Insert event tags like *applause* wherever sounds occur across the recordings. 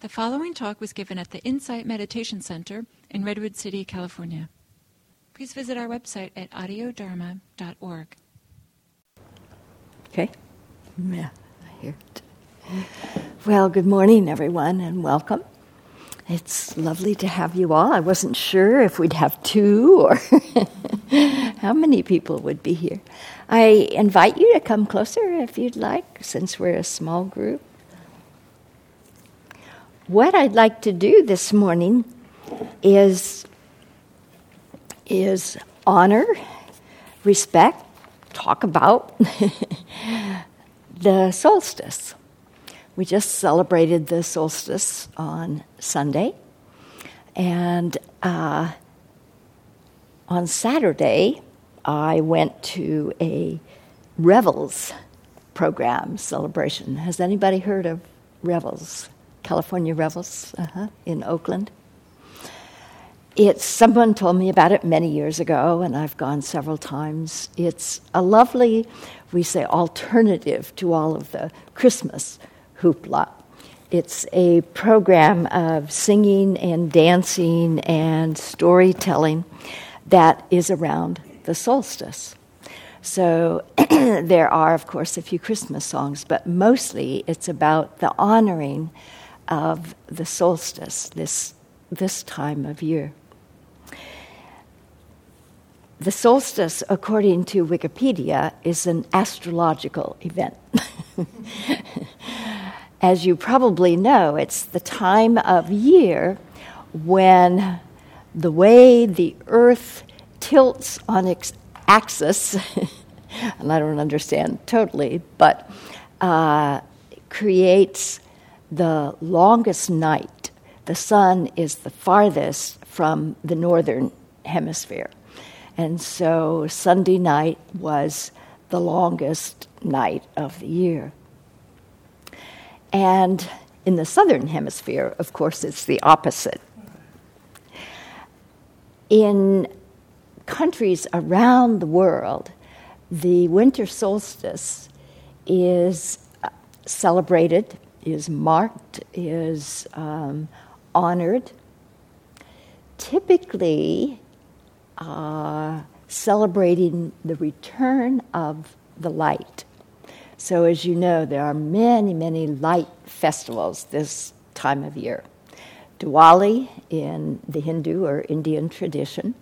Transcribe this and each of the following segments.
The following talk was given at the Insight Meditation Center in Redwood City, California. Please visit our website at audiodharma.org. Okay. Yeah, I hear it. Well, good morning, everyone, and welcome. It's lovely to have you all. I wasn't sure if we'd have two or *laughs* how many people would be here. I invite you to come closer if you'd like, since we're a small group. What I'd like to do this morning is, is honor, respect, talk about *laughs* the solstice. We just celebrated the solstice on Sunday, and uh, on Saturday, I went to a Revels program celebration. Has anybody heard of Revels? California Revels uh-huh, in Oakland. It's someone told me about it many years ago, and I've gone several times. It's a lovely, we say, alternative to all of the Christmas hoopla. It's a program of singing and dancing and storytelling that is around the solstice. So *clears throat* there are, of course, a few Christmas songs, but mostly it's about the honoring of the solstice, this, this time of year. The solstice, according to Wikipedia, is an astrological event. *laughs* As you probably know, it's the time of year when the way the earth tilts on its axis, *laughs* and I don't understand totally, but uh, creates the longest night, the sun is the farthest from the northern hemisphere. And so Sunday night was the longest night of the year. And in the southern hemisphere, of course, it's the opposite. In countries around the world, the winter solstice is celebrated is marked, is um, honored, typically uh, celebrating the return of the light. So, as you know, there are many, many light festivals this time of year. Diwali in the Hindu or Indian tradition.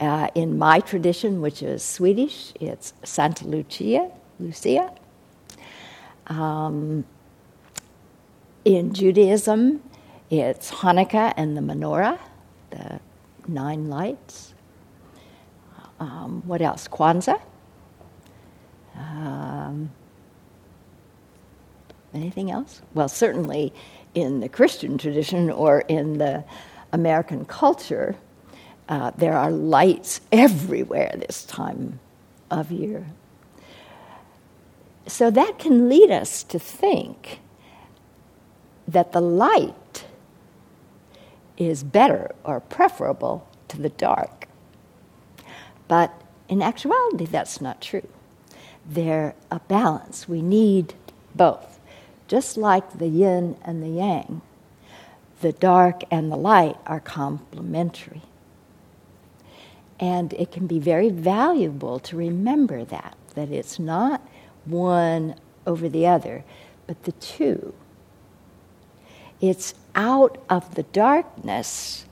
Uh, in my tradition, which is Swedish, it's Santa Lucia. Lucia. Um, in Judaism, it's Hanukkah and the menorah, the nine lights. Um, what else? Kwanzaa. Um, anything else? Well, certainly in the Christian tradition or in the American culture, uh, there are lights everywhere this time of year. So that can lead us to think that the light is better or preferable to the dark. But in actuality, that's not true. They're a balance. We need both. Just like the yin and the yang, the dark and the light are complementary. And it can be very valuable to remember that, that it's not one over the other, but the two it's out of the darkness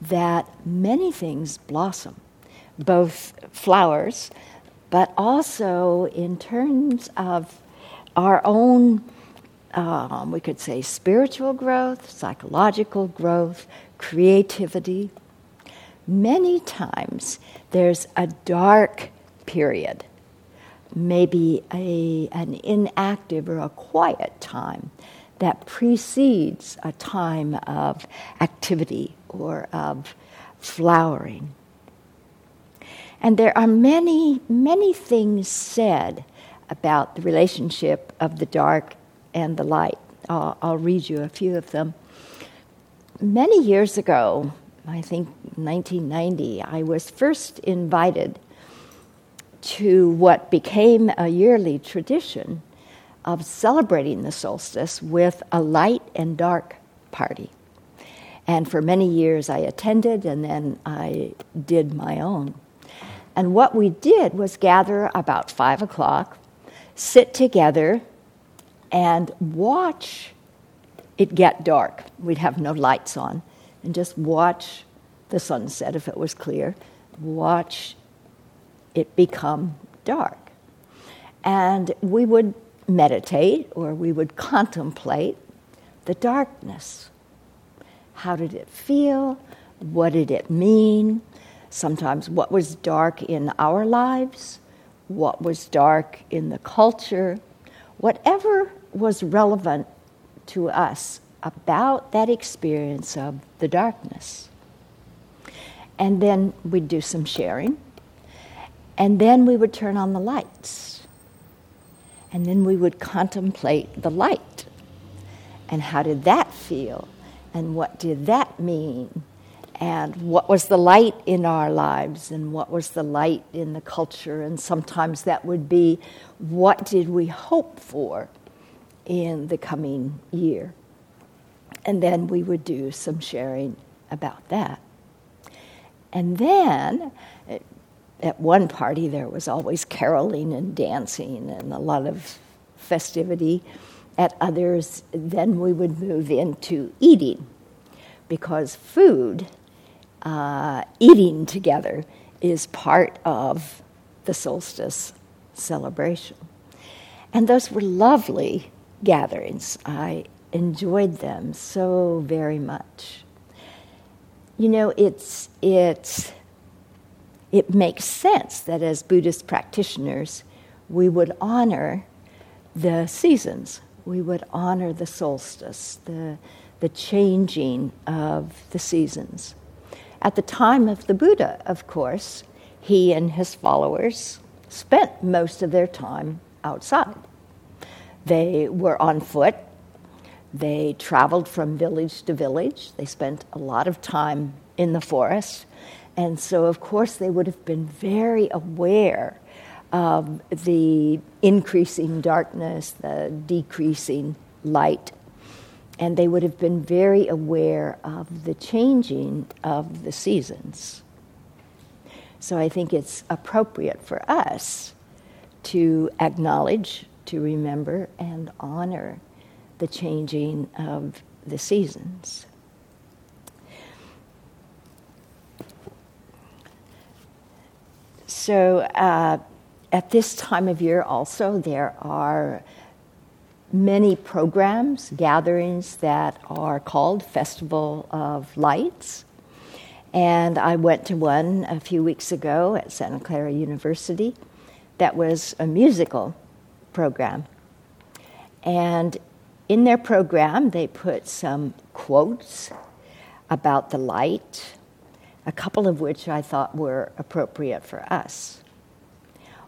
that many things blossom, both flowers, but also in terms of our own, um, we could say, spiritual growth, psychological growth, creativity. Many times there's a dark period, maybe a, an inactive or a quiet time that precedes a time of activity or of flowering. And there are many, many things said about the relationship of the dark and the light. I'll, I'll read you a few of them. Many years ago, I think 1990, I was first invited to what became a yearly tradition of celebrating the solstice with a light and dark party. And for many years I attended and then I did my own. And what we did was gather about five o'clock, sit together, and watch it get dark. We'd have no lights on, and just watch the sunset if it was clear, watch it become dark. And we would meditate or we would contemplate the darkness. How did it feel? What did it mean? Sometimes, what was dark in our lives? What was dark in the culture? Whatever was relevant to us about that experience of the darkness. And then we'd do some sharing. And then we would turn on the lights. And then we would contemplate the light. And how did that feel? And what did that mean? And what was the light in our lives? And what was the light in the culture? And sometimes that would be what did we hope for in the coming year? And then we would do some sharing about that. And then at one party, there was always caroling and dancing and a lot of festivity. At others, then we would move into eating because food, uh, eating together, is part of the solstice celebration. And those were lovely gatherings. I enjoyed them so very much. You know, it's, it's, it makes sense that as Buddhist practitioners, we would honor the seasons. We would honor the solstice, the, the changing of the seasons. At the time of the Buddha, of course, he and his followers spent most of their time outside. They were on foot, they traveled from village to village. They spent a lot of time in the forest. And so, of course, they would have been very aware of the increasing darkness, the decreasing light. And they would have been very aware of the changing of the seasons. So I think it's appropriate for us to acknowledge, to remember, and honor the changing of the seasons. So, uh, at this time of year, also, there are many programs, gatherings that are called Festival of Lights. And I went to one a few weeks ago at Santa Clara University that was a musical program. And in their program, they put some quotes about the light, a couple of which I thought were appropriate for us.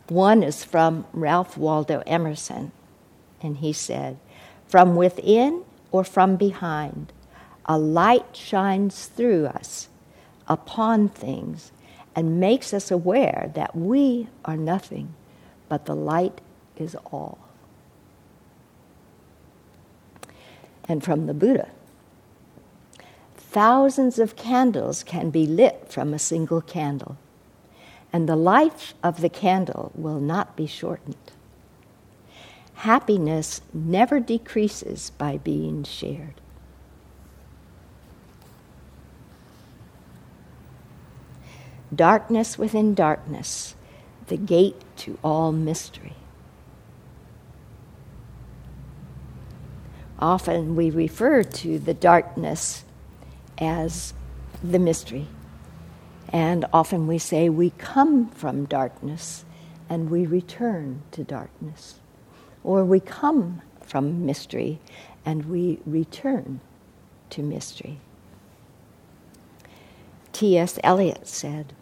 One is from Ralph Waldo Emerson, and he said, From within or from behind, a light shines through us upon things and makes us aware that we are nothing, but the light is all. and from the Buddha. Thousands of candles can be lit from a single candle, and the life of the candle will not be shortened. Happiness never decreases by being shared. Darkness within darkness, the gate to all mystery. often we refer to the darkness as the mystery. And often we say we come from darkness and we return to darkness. Or we come from mystery and we return to mystery. T.S. Eliot said,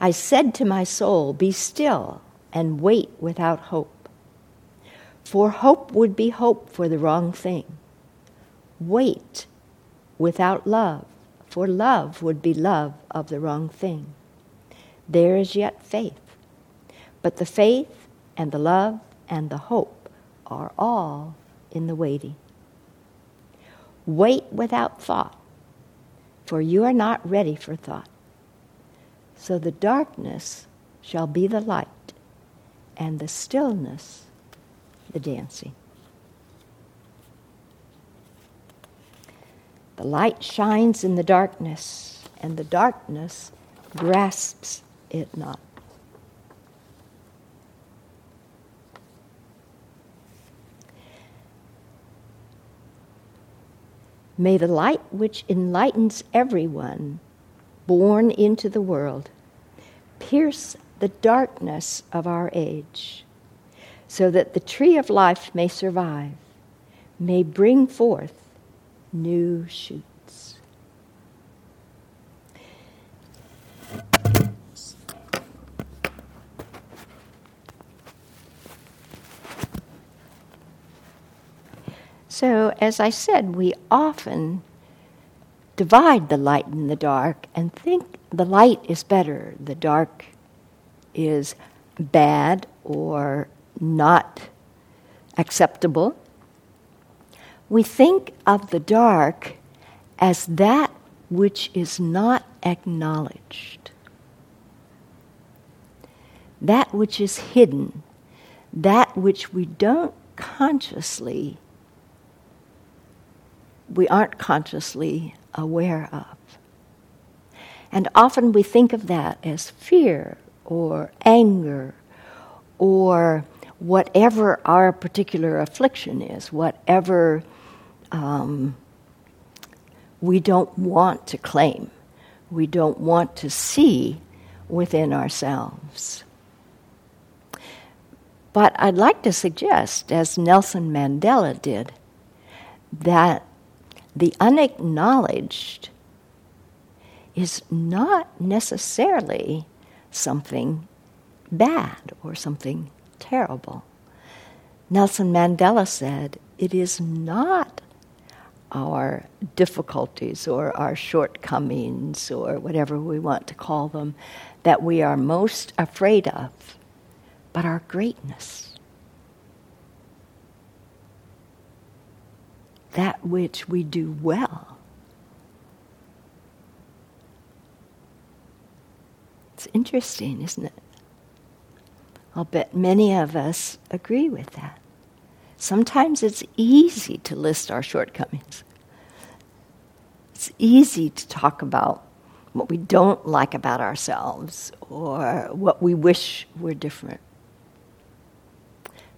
I said to my soul, Be still and wait without hope. For hope would be hope for the wrong thing. Wait without love, for love would be love of the wrong thing. There is yet faith, but the faith and the love and the hope are all in the waiting. Wait without thought, for you are not ready for thought. So the darkness shall be the light, and the stillness the dancing. The light shines in the darkness, and the darkness grasps it not. May the light which enlightens everyone born into the world pierce the darkness of our age, so that the tree of life may survive, may bring forth new shoots. So, as I said, we often divide the light and the dark and think the light is better, the dark is bad or not acceptable. We think of the dark as that which is not acknowledged, that which is hidden, that which we don't consciously we aren't consciously aware of. And often we think of that as fear or anger or whatever our particular affliction is, whatever um, we don't want to claim, we don't want to see within ourselves. But I'd like to suggest, as Nelson Mandela did, that the unacknowledged is not necessarily something bad or something terrible. Nelson Mandela said, It is not our difficulties or our shortcomings or whatever we want to call them that we are most afraid of, but our greatness. that which we do well. It's interesting, isn't it? I'll bet many of us agree with that. Sometimes it's easy to list our shortcomings. It's easy to talk about what we don't like about ourselves or what we wish were different.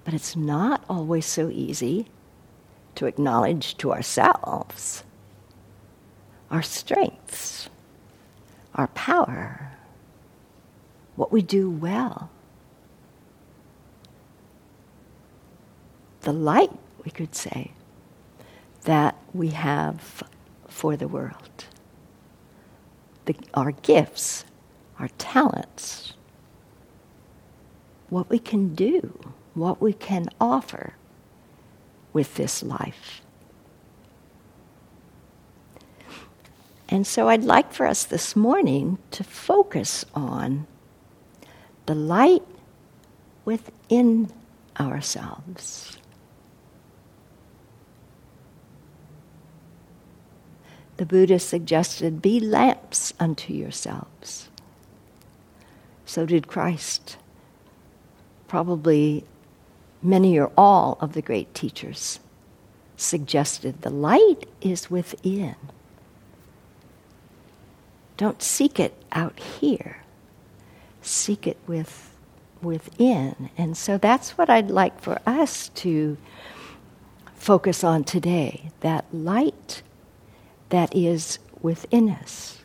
But it's not always so easy to acknowledge to ourselves our strengths, our power, what we do well. The light, we could say, that we have for the world. The, our gifts, our talents, what we can do, what we can offer with this life. And so I'd like for us this morning to focus on the light within ourselves. The Buddha suggested, be lamps unto yourselves. So did Christ. Probably many or all of the great teachers suggested the light is within. Don't seek it out here. Seek it with within. And so that's what I'd like for us to focus on today, that light that is within us.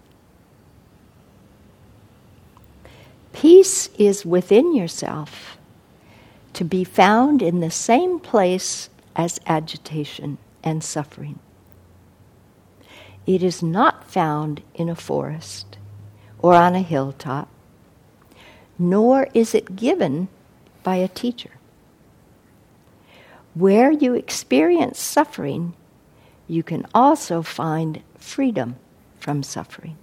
Peace is within yourself to be found in the same place as agitation and suffering. It is not found in a forest or on a hilltop, nor is it given by a teacher. Where you experience suffering, you can also find freedom from suffering.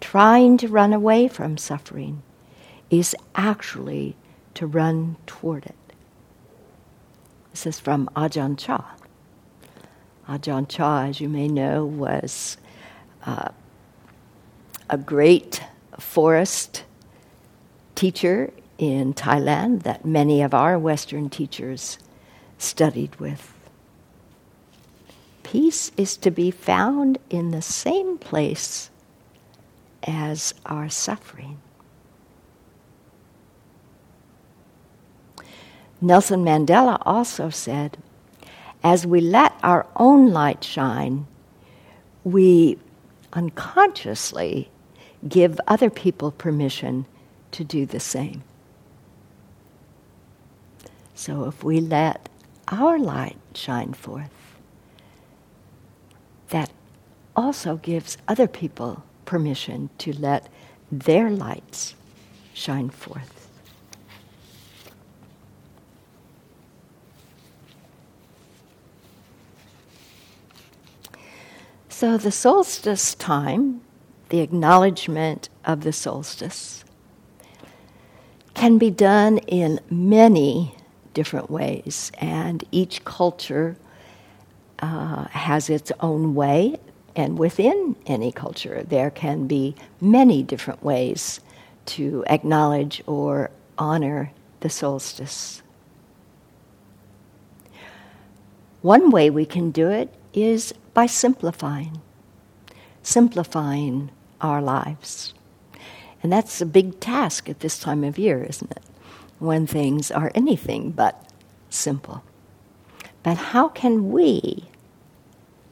Trying to run away from suffering is actually to run toward it. This is from Ajahn Chah. Ajahn Chah, as you may know, was uh, a great forest teacher in Thailand that many of our Western teachers studied with. Peace is to be found in the same place as our suffering. Nelson Mandela also said, as we let our own light shine, we unconsciously give other people permission to do the same. So if we let our light shine forth, that also gives other people permission to let their lights shine forth. So, the solstice time, the acknowledgement of the solstice, can be done in many different ways, and each culture uh, has its own way, and within any culture, there can be many different ways to acknowledge or honor the solstice. One way we can do it is by simplifying, simplifying our lives. And that's a big task at this time of year, isn't it? When things are anything but simple. But how can we,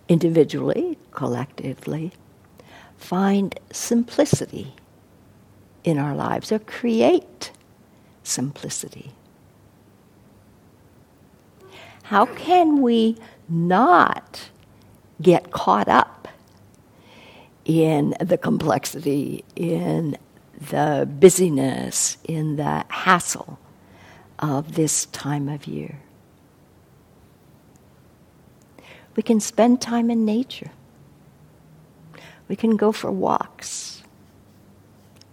individually, collectively, find simplicity in our lives or create simplicity? How can we not get caught up in the complexity, in the busyness, in the hassle of this time of year? We can spend time in nature. We can go for walks.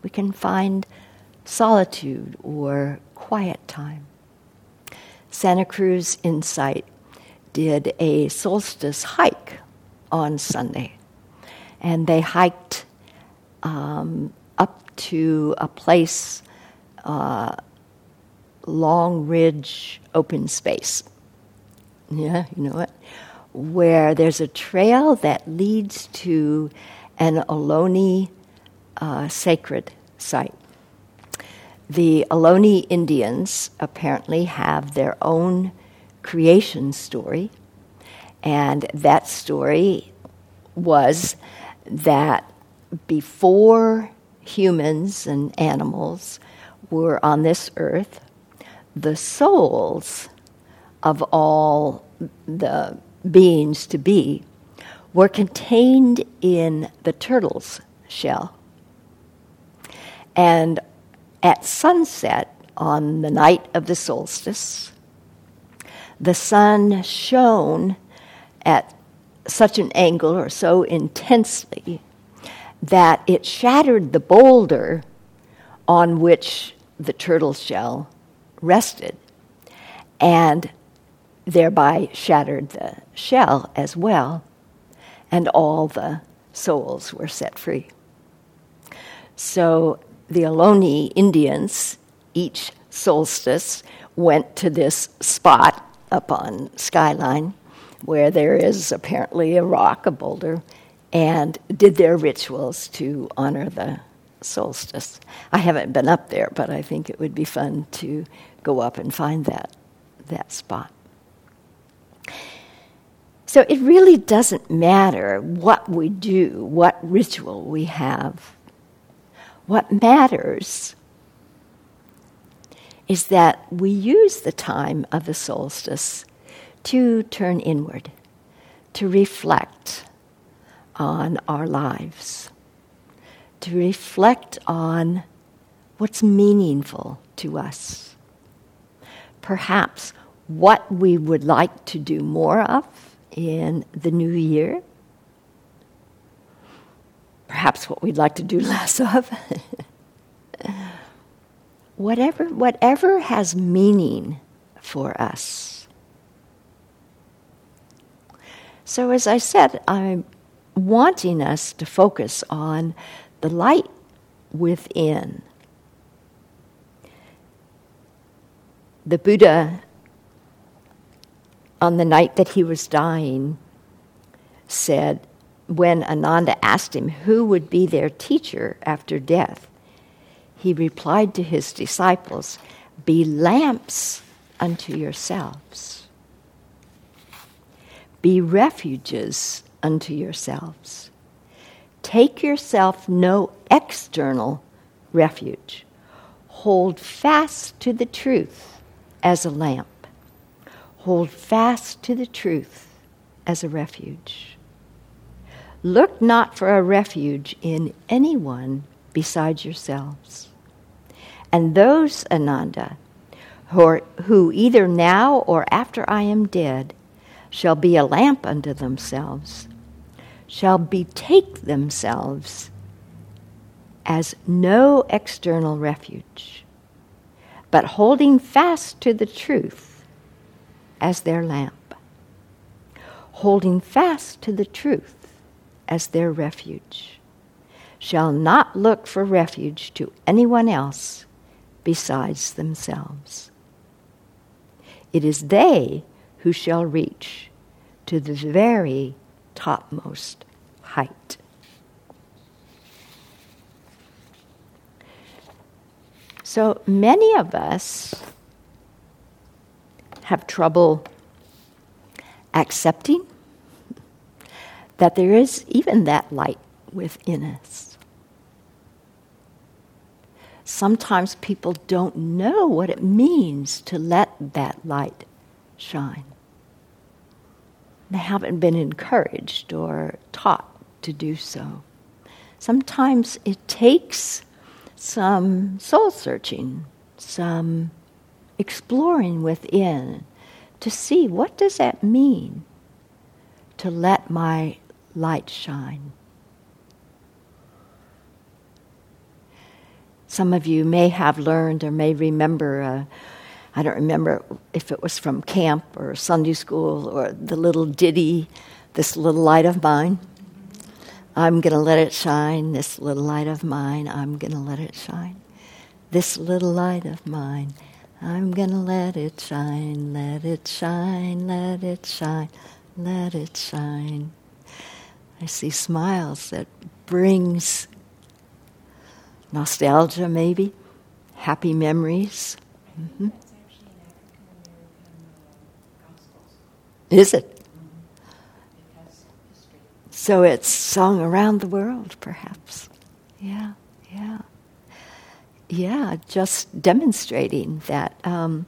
We can find solitude or quiet time. Santa Cruz Insight did a solstice hike on Sunday. And they hiked um, up to a place, uh, Long Ridge Open Space. Yeah, you know it? Where there's a trail that leads to an Ohlone uh, sacred site. The Ohlone Indians apparently have their own creation story and that story was that before humans and animals were on this earth, the souls of all the beings to be were contained in the turtle's shell. And at sunset on the night of the solstice, the sun shone at such an angle or so intensely that it shattered the boulder on which the turtle shell rested and thereby shattered the shell as well, and all the souls were set free. So the Ohlone Indians, each solstice, went to this spot up on Skyline where there is apparently a rock, a boulder, and did their rituals to honor the solstice. I haven't been up there, but I think it would be fun to go up and find that, that spot. So it really doesn't matter what we do, what ritual we have. What matters is that we use the time of the solstice to turn inward, to reflect on our lives, to reflect on what's meaningful to us. Perhaps what we would like to do more of in the new year. Perhaps what we'd like to do *laughs* less of. whatever, whatever has meaning for us. So, as I said, I'm wanting us to focus on the light within. The Buddha, on the night that he was dying, said, when Ananda asked him who would be their teacher after death, he replied to his disciples, Be lamps unto yourselves, be refuges unto yourselves. Take yourself no external refuge. Hold fast to the truth as a lamp. Hold fast to the truth as a refuge. Look not for a refuge in anyone besides yourselves. And those, Ananda, who, are, who either now or after I am dead shall be a lamp unto themselves, shall betake themselves as no external refuge, but holding fast to the truth as their lamp, holding fast to the truth as their refuge, shall not look for refuge to anyone else besides themselves. It is they who shall reach to the very topmost height. So many of us have trouble accepting that there is even that light within us. Sometimes people don't know what it means to let that light shine. They haven't been encouraged or taught to do so. Sometimes it takes some soul searching, some exploring within to see what does that mean to let my light shine. Some of you may have learned or may remember, uh, I don't remember if it was from camp or Sunday school or the little ditty, This Little Light of Mine. I'm going to let it shine, this little light of mine, I'm going to let it shine. This little light of mine, I'm to let it shine, let it shine, let it shine, let it shine. I see smiles that brings nostalgia, maybe, happy memories. Mm-hmm. Is it? So it's sung around the world, perhaps. Yeah, yeah. Yeah, just demonstrating that um,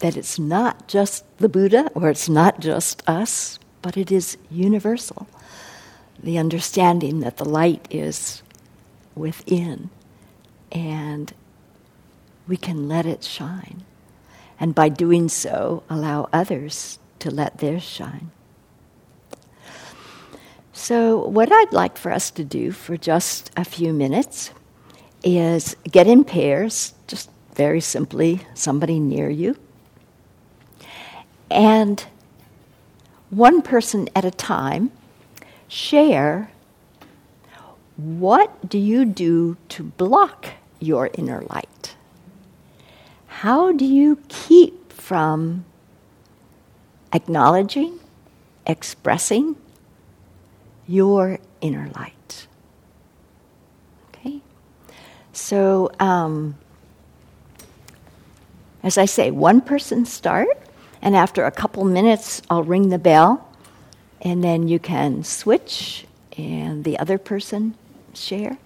that it's not just the Buddha or it's not just us, but it is universal. The understanding that the light is within and we can let it shine. And by doing so, allow others to let theirs shine. So, what I'd like for us to do for just a few minutes is get in pairs, just very simply, somebody near you, and one person at a time, share what do you do to block your inner light? How do you keep from acknowledging, expressing your inner light? Okay? So, um, as I say, one person start. And after a couple minutes, I'll ring the bell, and then you can switch and the other person share.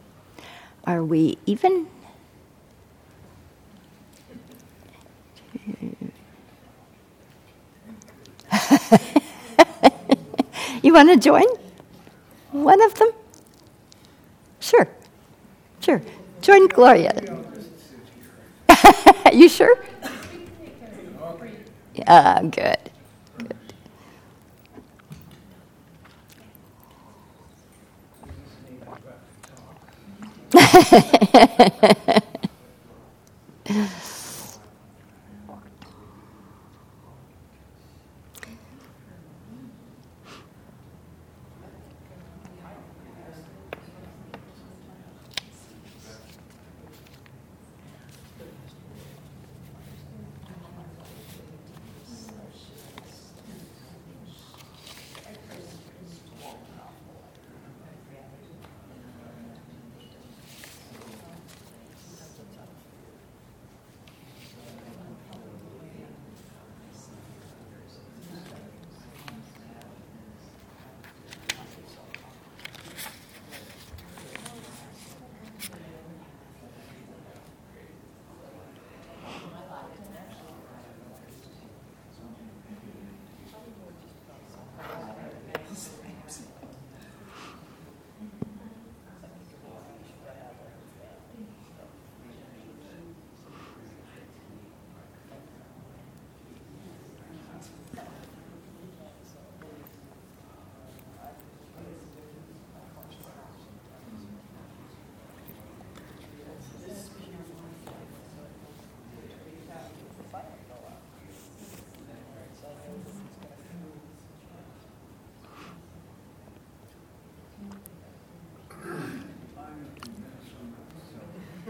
Are we even? *laughs* you want to join? One of them? Sure. Sure. Join Gloria. *laughs* you sure? Ah, good. Good. *laughs*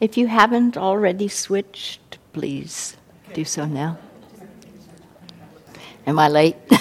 If you haven't already switched, please do so now. Am I late? *laughs*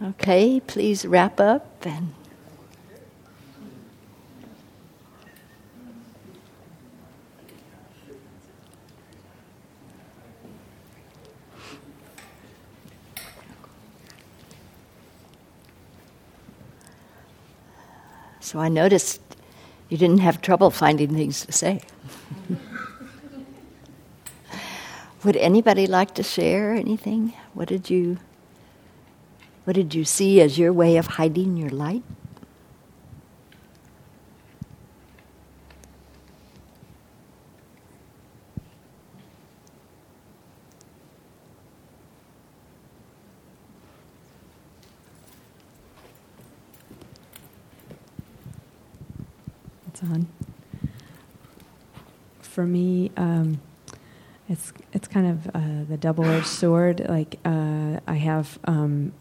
Okay, please wrap up and. So I noticed you didn't have trouble finding things to say. *laughs* Would anybody like to share anything? What did you what did you see as your way of hiding your light? It's on. For me, um, it's it's kind of uh, the double-edged sword. Like uh, I have um,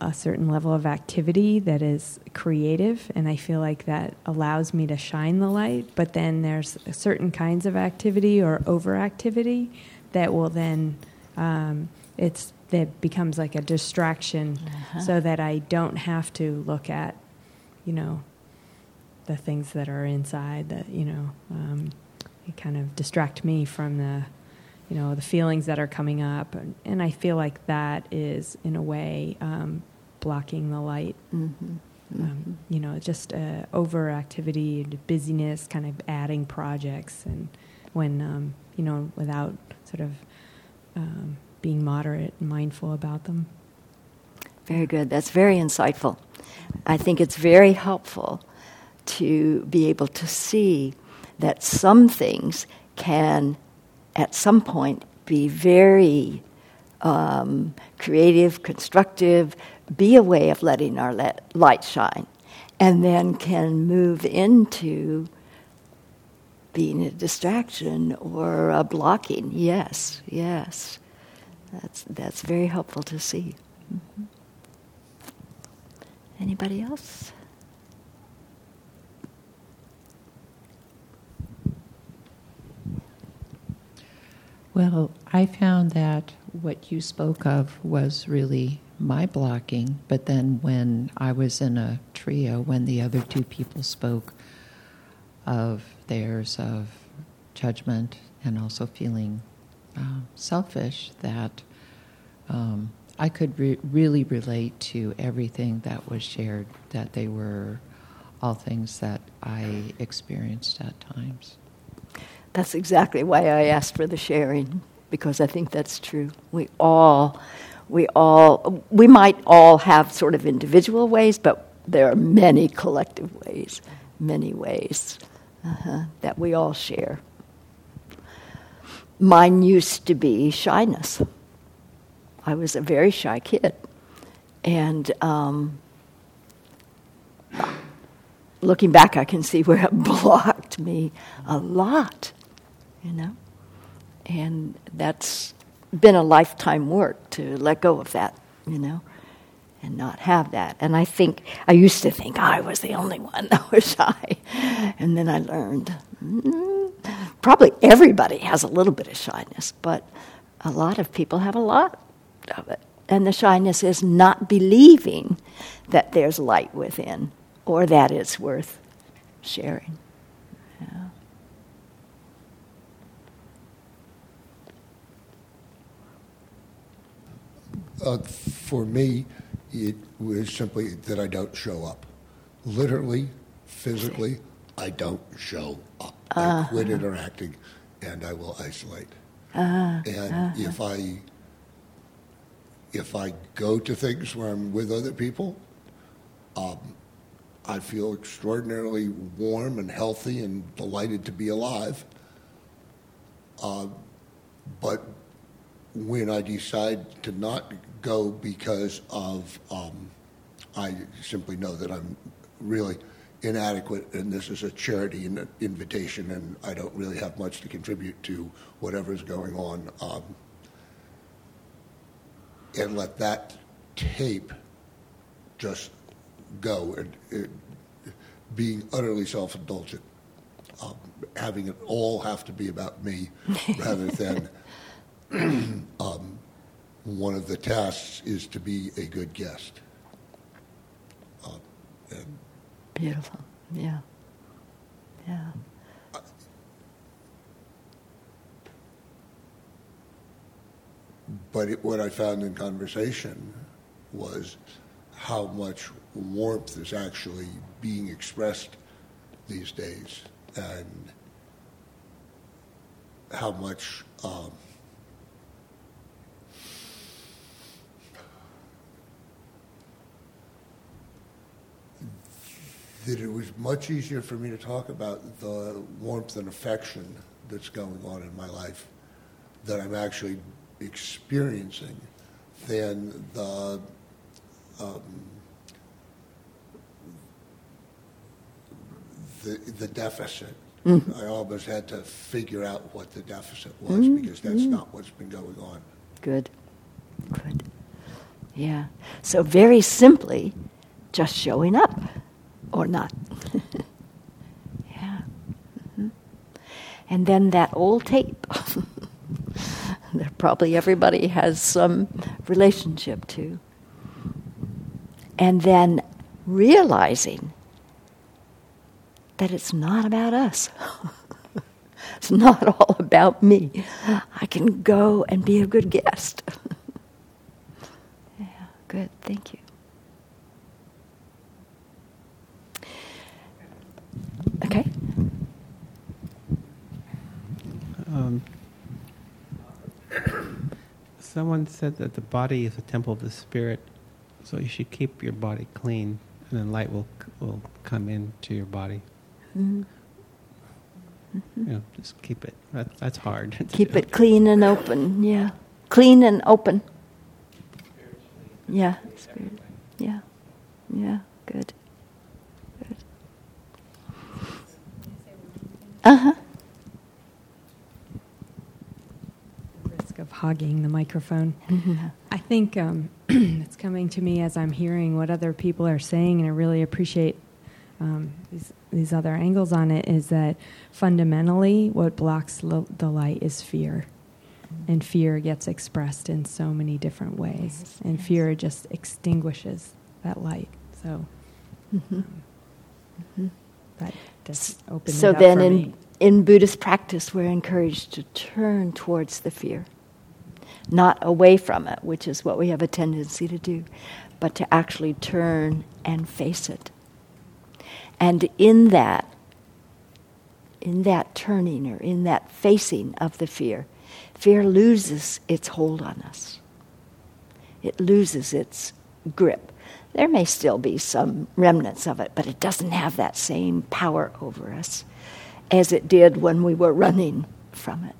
a certain level of activity that is creative, and I feel like that allows me to shine the light. But then there's certain kinds of activity or overactivity that will then um, it's that becomes like a distraction, uh-huh. so that I don't have to look at, you know, the things that are inside that you know um, kind of distract me from the you know the feelings that are coming up and, and i feel like that is in a way um, blocking the light. Mm-hmm. Um, you know, just uh, overactivity and busyness, kind of adding projects, and when um, you know, without sort of um, being moderate and mindful about them. Very good. That's very insightful. I think it's very helpful to be able to see that some things can, at some point, be very um, creative, constructive, be a way of letting our let, light shine, and then can move into being a distraction or a blocking. Yes, yes. That's, that's very helpful to see. Mm-hmm. Anybody else? Well, I found that what you spoke of was really my blocking, but then when I was in a trio, when the other two people spoke of theirs of judgment and also feeling uh, selfish, that um, I could re- really relate to everything that was shared, that they were all things that I experienced at times. That's exactly why I asked for the sharing, because I think that's true. We all, we all, we might all have sort of individual ways, but there are many collective ways, many ways uh-huh, that we all share. Mine used to be shyness. I was a very shy kid. And um, looking back, I can see where it *laughs* blocked me a lot, you know? And that's been a lifetime work to let go of that, you know, and not have that. And I think, I used to think I was the only one that *laughs* was shy. And then I learned mm, probably everybody has a little bit of shyness, but a lot of people have a lot of it. And the shyness is not believing that there's light within or that it's worth sharing. Uh, for me, it was simply that I don't show up. Literally, physically, I don't show up. Uh-huh. I quit interacting and I will isolate. Uh-huh. And uh-huh. if I if I go to things where I'm with other people, um, I feel extraordinarily warm and healthy and delighted to be alive. Uh, but when I decide to not go because of, um, I simply know that I'm really inadequate and this is a charity invitation and I don't really have much to contribute to whatever's going on. Um, and let that tape just go and being utterly self-indulgent, um, having it all have to be about me rather than *laughs* *clears throat* um, one of the tasks is to be a good guest. Um, Beautiful. Yeah. Yeah. But it, what I found in conversation was how much warmth is actually being expressed these days and how much um, that it was much easier for me to talk about the warmth and affection that's going on in my life that I'm actually experiencing than the um, the, the deficit. Mm-hmm. I almost had to figure out what the deficit was mm-hmm. because that's mm-hmm. not what's been going on. Good, good. Yeah. So very simply, just showing up not. *laughs* yeah. Mm-hmm. And then that old tape. *laughs* that probably everybody has some relationship to. And then realizing that it's not about us. *laughs* it's not all about me. I can go and be a good guest. yeah, good. Thank you. Someone said that the body is a temple of the spirit, so you should keep your body clean, and then light will will come into your body. Mm-hmm. You know, just keep it. That, that's hard. Keep do. it clean and open. Yeah. Clean and open. Yeah. Spirit. Yeah. Yeah. Good. Good. Uh huh. risk of hogging the microphone. Mm-hmm. I think um, *clears throat* it's coming to me as I'm hearing what other people are saying, and I really appreciate um, these, these other angles on it. Is that fundamentally what blocks lo- the light is fear, and fear gets expressed in so many different ways, Yes, and yes. fear just extinguishes that light. So Mhm. um, that just opened So then, in, me. in Buddhist practice, we're encouraged to turn towards the fear, not away from it, which is what we have a tendency to do, but to actually turn and face it. And in that, in that turning or in that facing of the fear, fear loses its hold on us. It loses its grip. There may still be some remnants of it, but it doesn't have that same power over us as it did when we were running from it.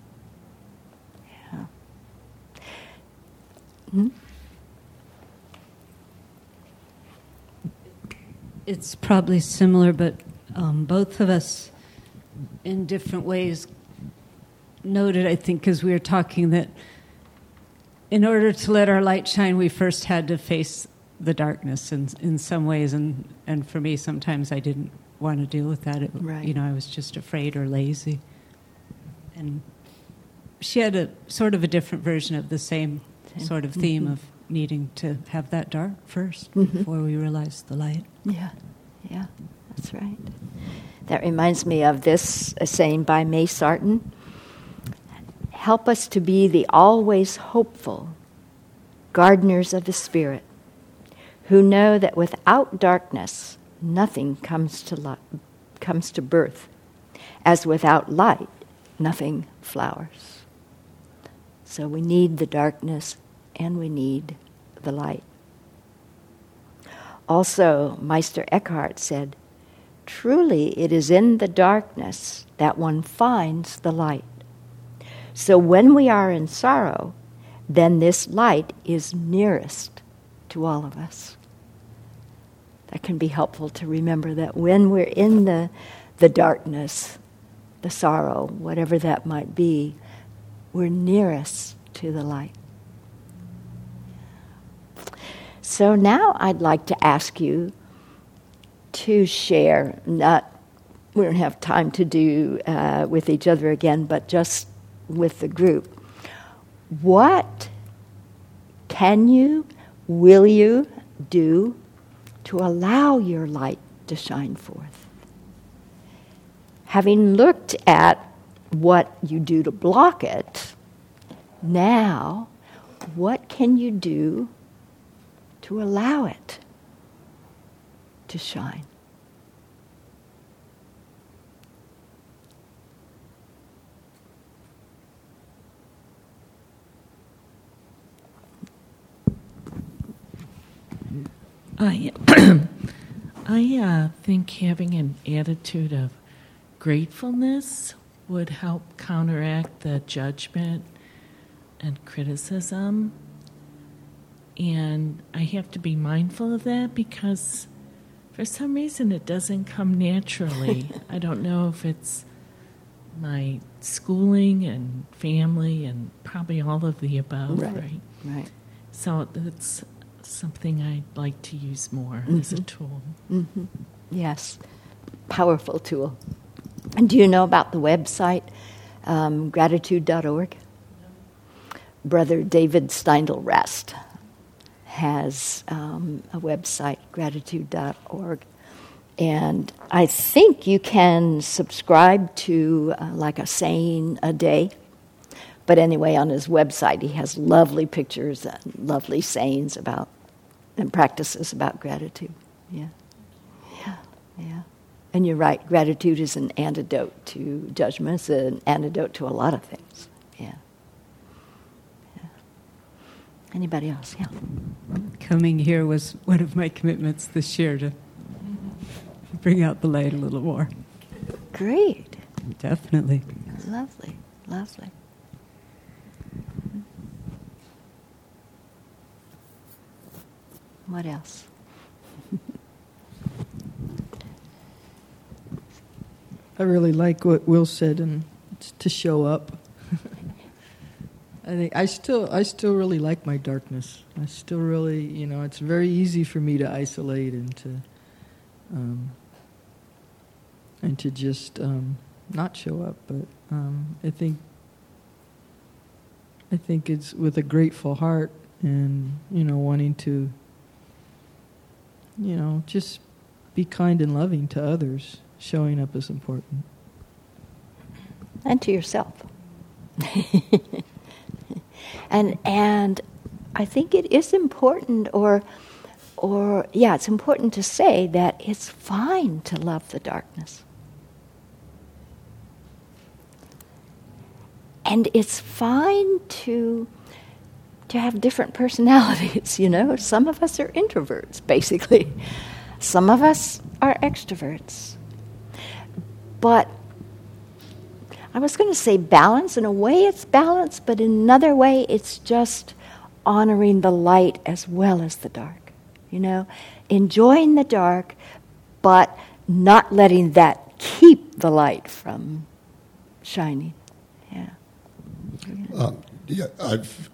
Hmm? It's probably similar, but um, both of us, in different ways, noted, I think, as we were talking, that in order to let our light shine, we first had to face the darkness in, in some ways. And, and for me, sometimes I didn't want to deal with that. It, Right. You know, I was just afraid or lazy. And she had a sort of a different version of the same Same. Sort of theme Mhm. of needing to have that dark 1st Mhm. before we realize the light. Yeah, yeah, that's right. That reminds me of this saying by May Sarton Help us to be the always hopeful gardeners of the Spirit who know that without darkness nothing comes to, li- comes to birth, as without light nothing flowers. So we need the darkness and we need the light. Also, Meister Eckhart said, Truly, it is in the darkness that one finds the light. So when we are in sorrow, then this light is nearest to all of us. That can be helpful to remember that when we're in the, the darkness, the sorrow, whatever that might be, we're nearest to the light. So now I'd like to ask you to share, not, we don't have time to do uh, with each other again, but just with the group. What can you, will you do to allow your light to shine forth? Having looked at what you do to block it, now what can you do to allow it to shine? I, *clears throat* I uh, think having an attitude of gratefulness would help counteract the judgment and criticism. And I have to be mindful of that because for some reason it doesn't come naturally. *laughs* I don't know if it's my schooling and family and probably all of the above, Right. right? Right. So that's something I'd like to use more as a Mhm. tool. hmm Yes, powerful tool. And do you know about the website, um, gratitude.org? Brother David Steindl-Rast has um, a website, gratitude.org. And I think you can subscribe to uh, like a saying a day. But anyway, on his website, he has lovely pictures and lovely sayings about and practices about gratitude. Yeah. Yeah. Yeah. And you're right, gratitude is an antidote to judgment, it's an antidote to a lot of things. Yeah. yeah. Anybody else? Yeah. Coming here was one of my commitments this year to bring out the light a little more. Great. Definitely. Lovely. Lovely. What else? I really like what Will said and to show up. *laughs* I think I still I still really like my darkness. I still really you know it's very easy for me to isolate and to um, and to just um, not show up. But um, I think I think it's with a grateful heart and you know wanting to you know just be kind and loving to others. Showing up is important. And to yourself. *laughs* and and I think it is important or or yeah, it's important to say that it's fine to love the darkness. And it's fine to to have different *laughs* personalities, you know. Some of us are introverts basically. Some of us are extroverts. But I was going to say balance. In a way, it's balance, but in another way, it's just honoring the light as well as the dark. You know, enjoying the dark, but not letting that keep the light from shining. Yeah. Um, yeah, I've,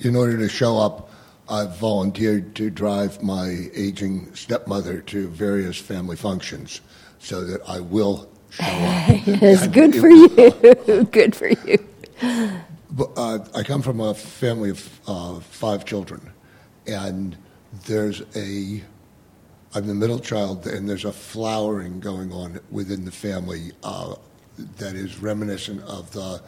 in order to show up, I've volunteered to drive my aging stepmother to various family functions so that I will *laughs* yes, good for you. *laughs* good for you. But, uh, I come from a family of uh, five children, and there's a. I'm the middle child, and there's a flowering going on within the family uh, that is reminiscent of the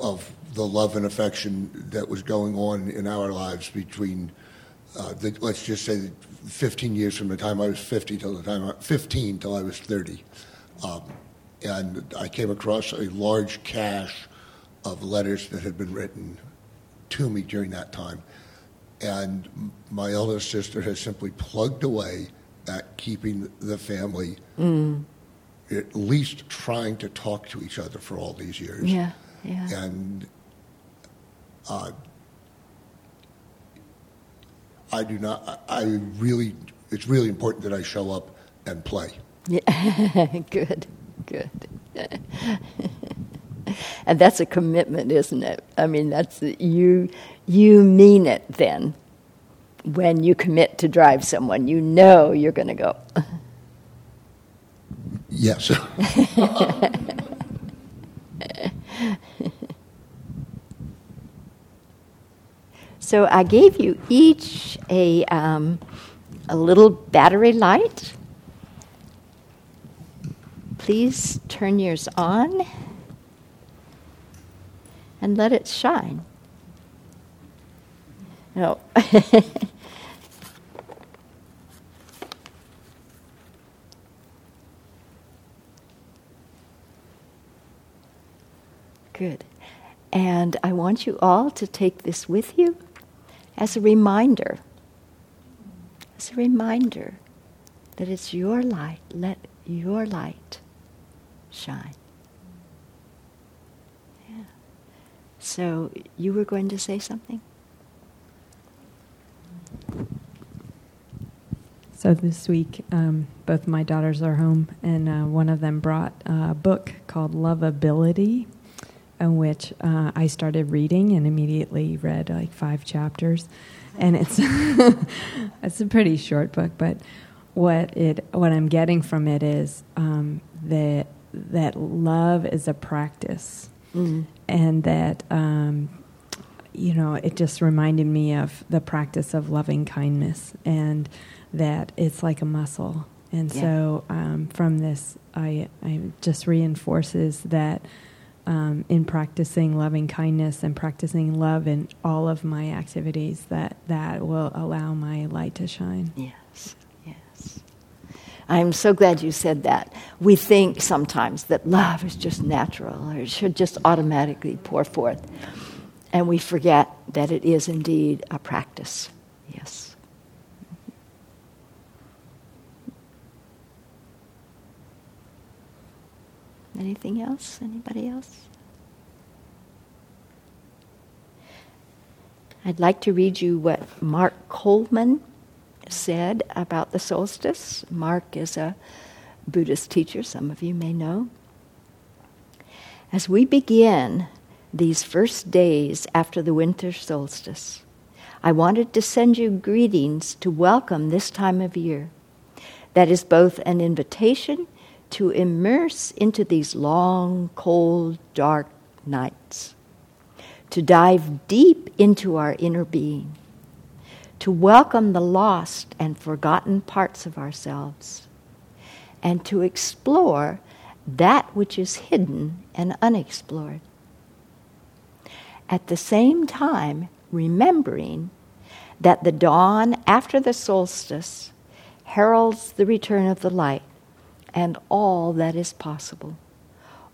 of the love and affection that was going on in our lives between, uh, the, let's just say, 15 years from the time I was 50 till the time I, 15 till I was 30. Um, and I came across a large cache of letters that had been written to me during that time. And my eldest sister has simply plugged away at keeping the family Mm. at least trying to talk to each other for all these years. Yeah, yeah. And uh, I do not, I I really, it's really important that I show up and play. Yeah, *laughs* good, good. *laughs* and that's a commitment, isn't it? I mean, that's you. You mean it then. When you commit to drive someone, you know you're going to go. *laughs* Yes. So I gave you each a um, a little battery light. Please turn yours on and let it shine. No. *laughs* Good. And I want you all to take this with you as a reminder. As a reminder that it's your light. Let your light shine. Yeah. So you were going to say something? So this week, um, both my daughters are home, and uh, one of them brought a book called Lovability, in which uh, I started reading and immediately read like five chapters, and it's *laughs* it's a pretty short book, but what it what I'm getting from it is um, that that love is a practice, Mm. and that um, you know it just reminded me of the practice of loving kindness and that it's like a muscle and Yeah. so um, from this I, I just reinforces that um, in practicing loving kindness and practicing love in all of my activities that that will allow my light to shine yes. I'm so glad you said that. We think sometimes that love is just natural or it should just automatically pour forth. And we forget that it is indeed a practice. Yes. Anything else? Anybody else? I'd like to read you what Mark Coleman said about the solstice. Mark is a Buddhist teacher, some of you may know. As we begin these first days after the winter solstice, I wanted to send you greetings to welcome this time of year. That is both an invitation to immerse into these long, cold, dark nights, to dive deep into our inner being, to welcome the lost and forgotten parts of ourselves, and to explore that which is hidden and unexplored. At the same time, remembering that the dawn after the solstice heralds the return of the light and all that is possible,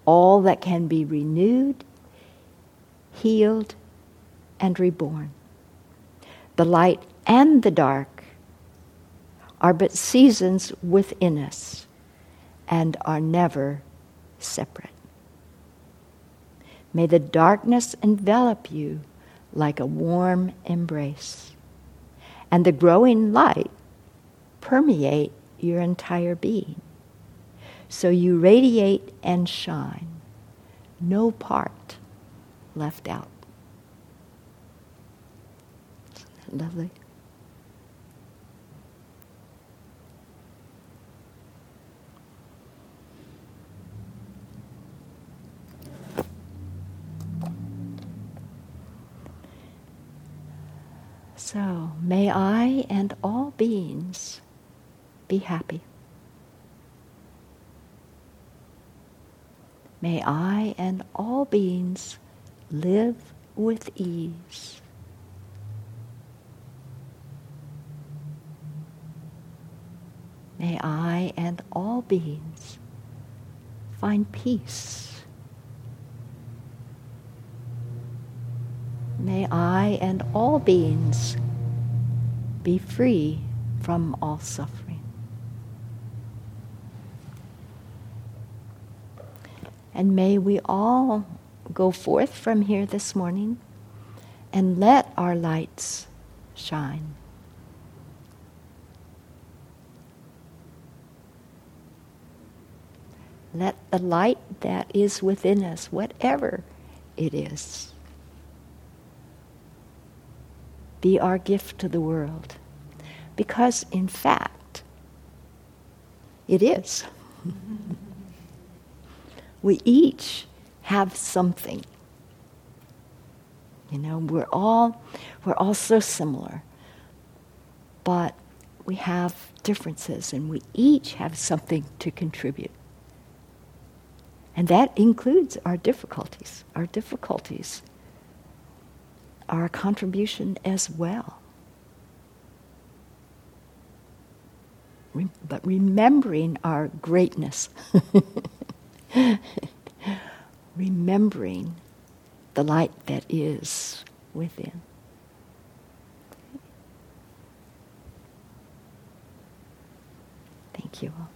all that can be renewed, healed, and reborn. The light and the dark are but seasons within us and are never separate. May the darkness envelop you like a warm embrace, and the growing light permeate your entire being. So you radiate and shine, no part left out. Isn't that lovely? So, may I and all beings be happy. May I and all beings live with ease. May I and all beings find peace. May I and all beings be free from all suffering. And may we all go forth from here this morning and let our lights shine. Let the light that is within us, whatever it is, be our gift to the world. Because, in fact, it is. *laughs* we each have something. You know, we're all we're all so similar. But we have differences and we each have something to contribute. And that includes our difficulties. Our difficulties a contribution as well. But remembering our greatness, *laughs* remembering the light that is within. Thank you all.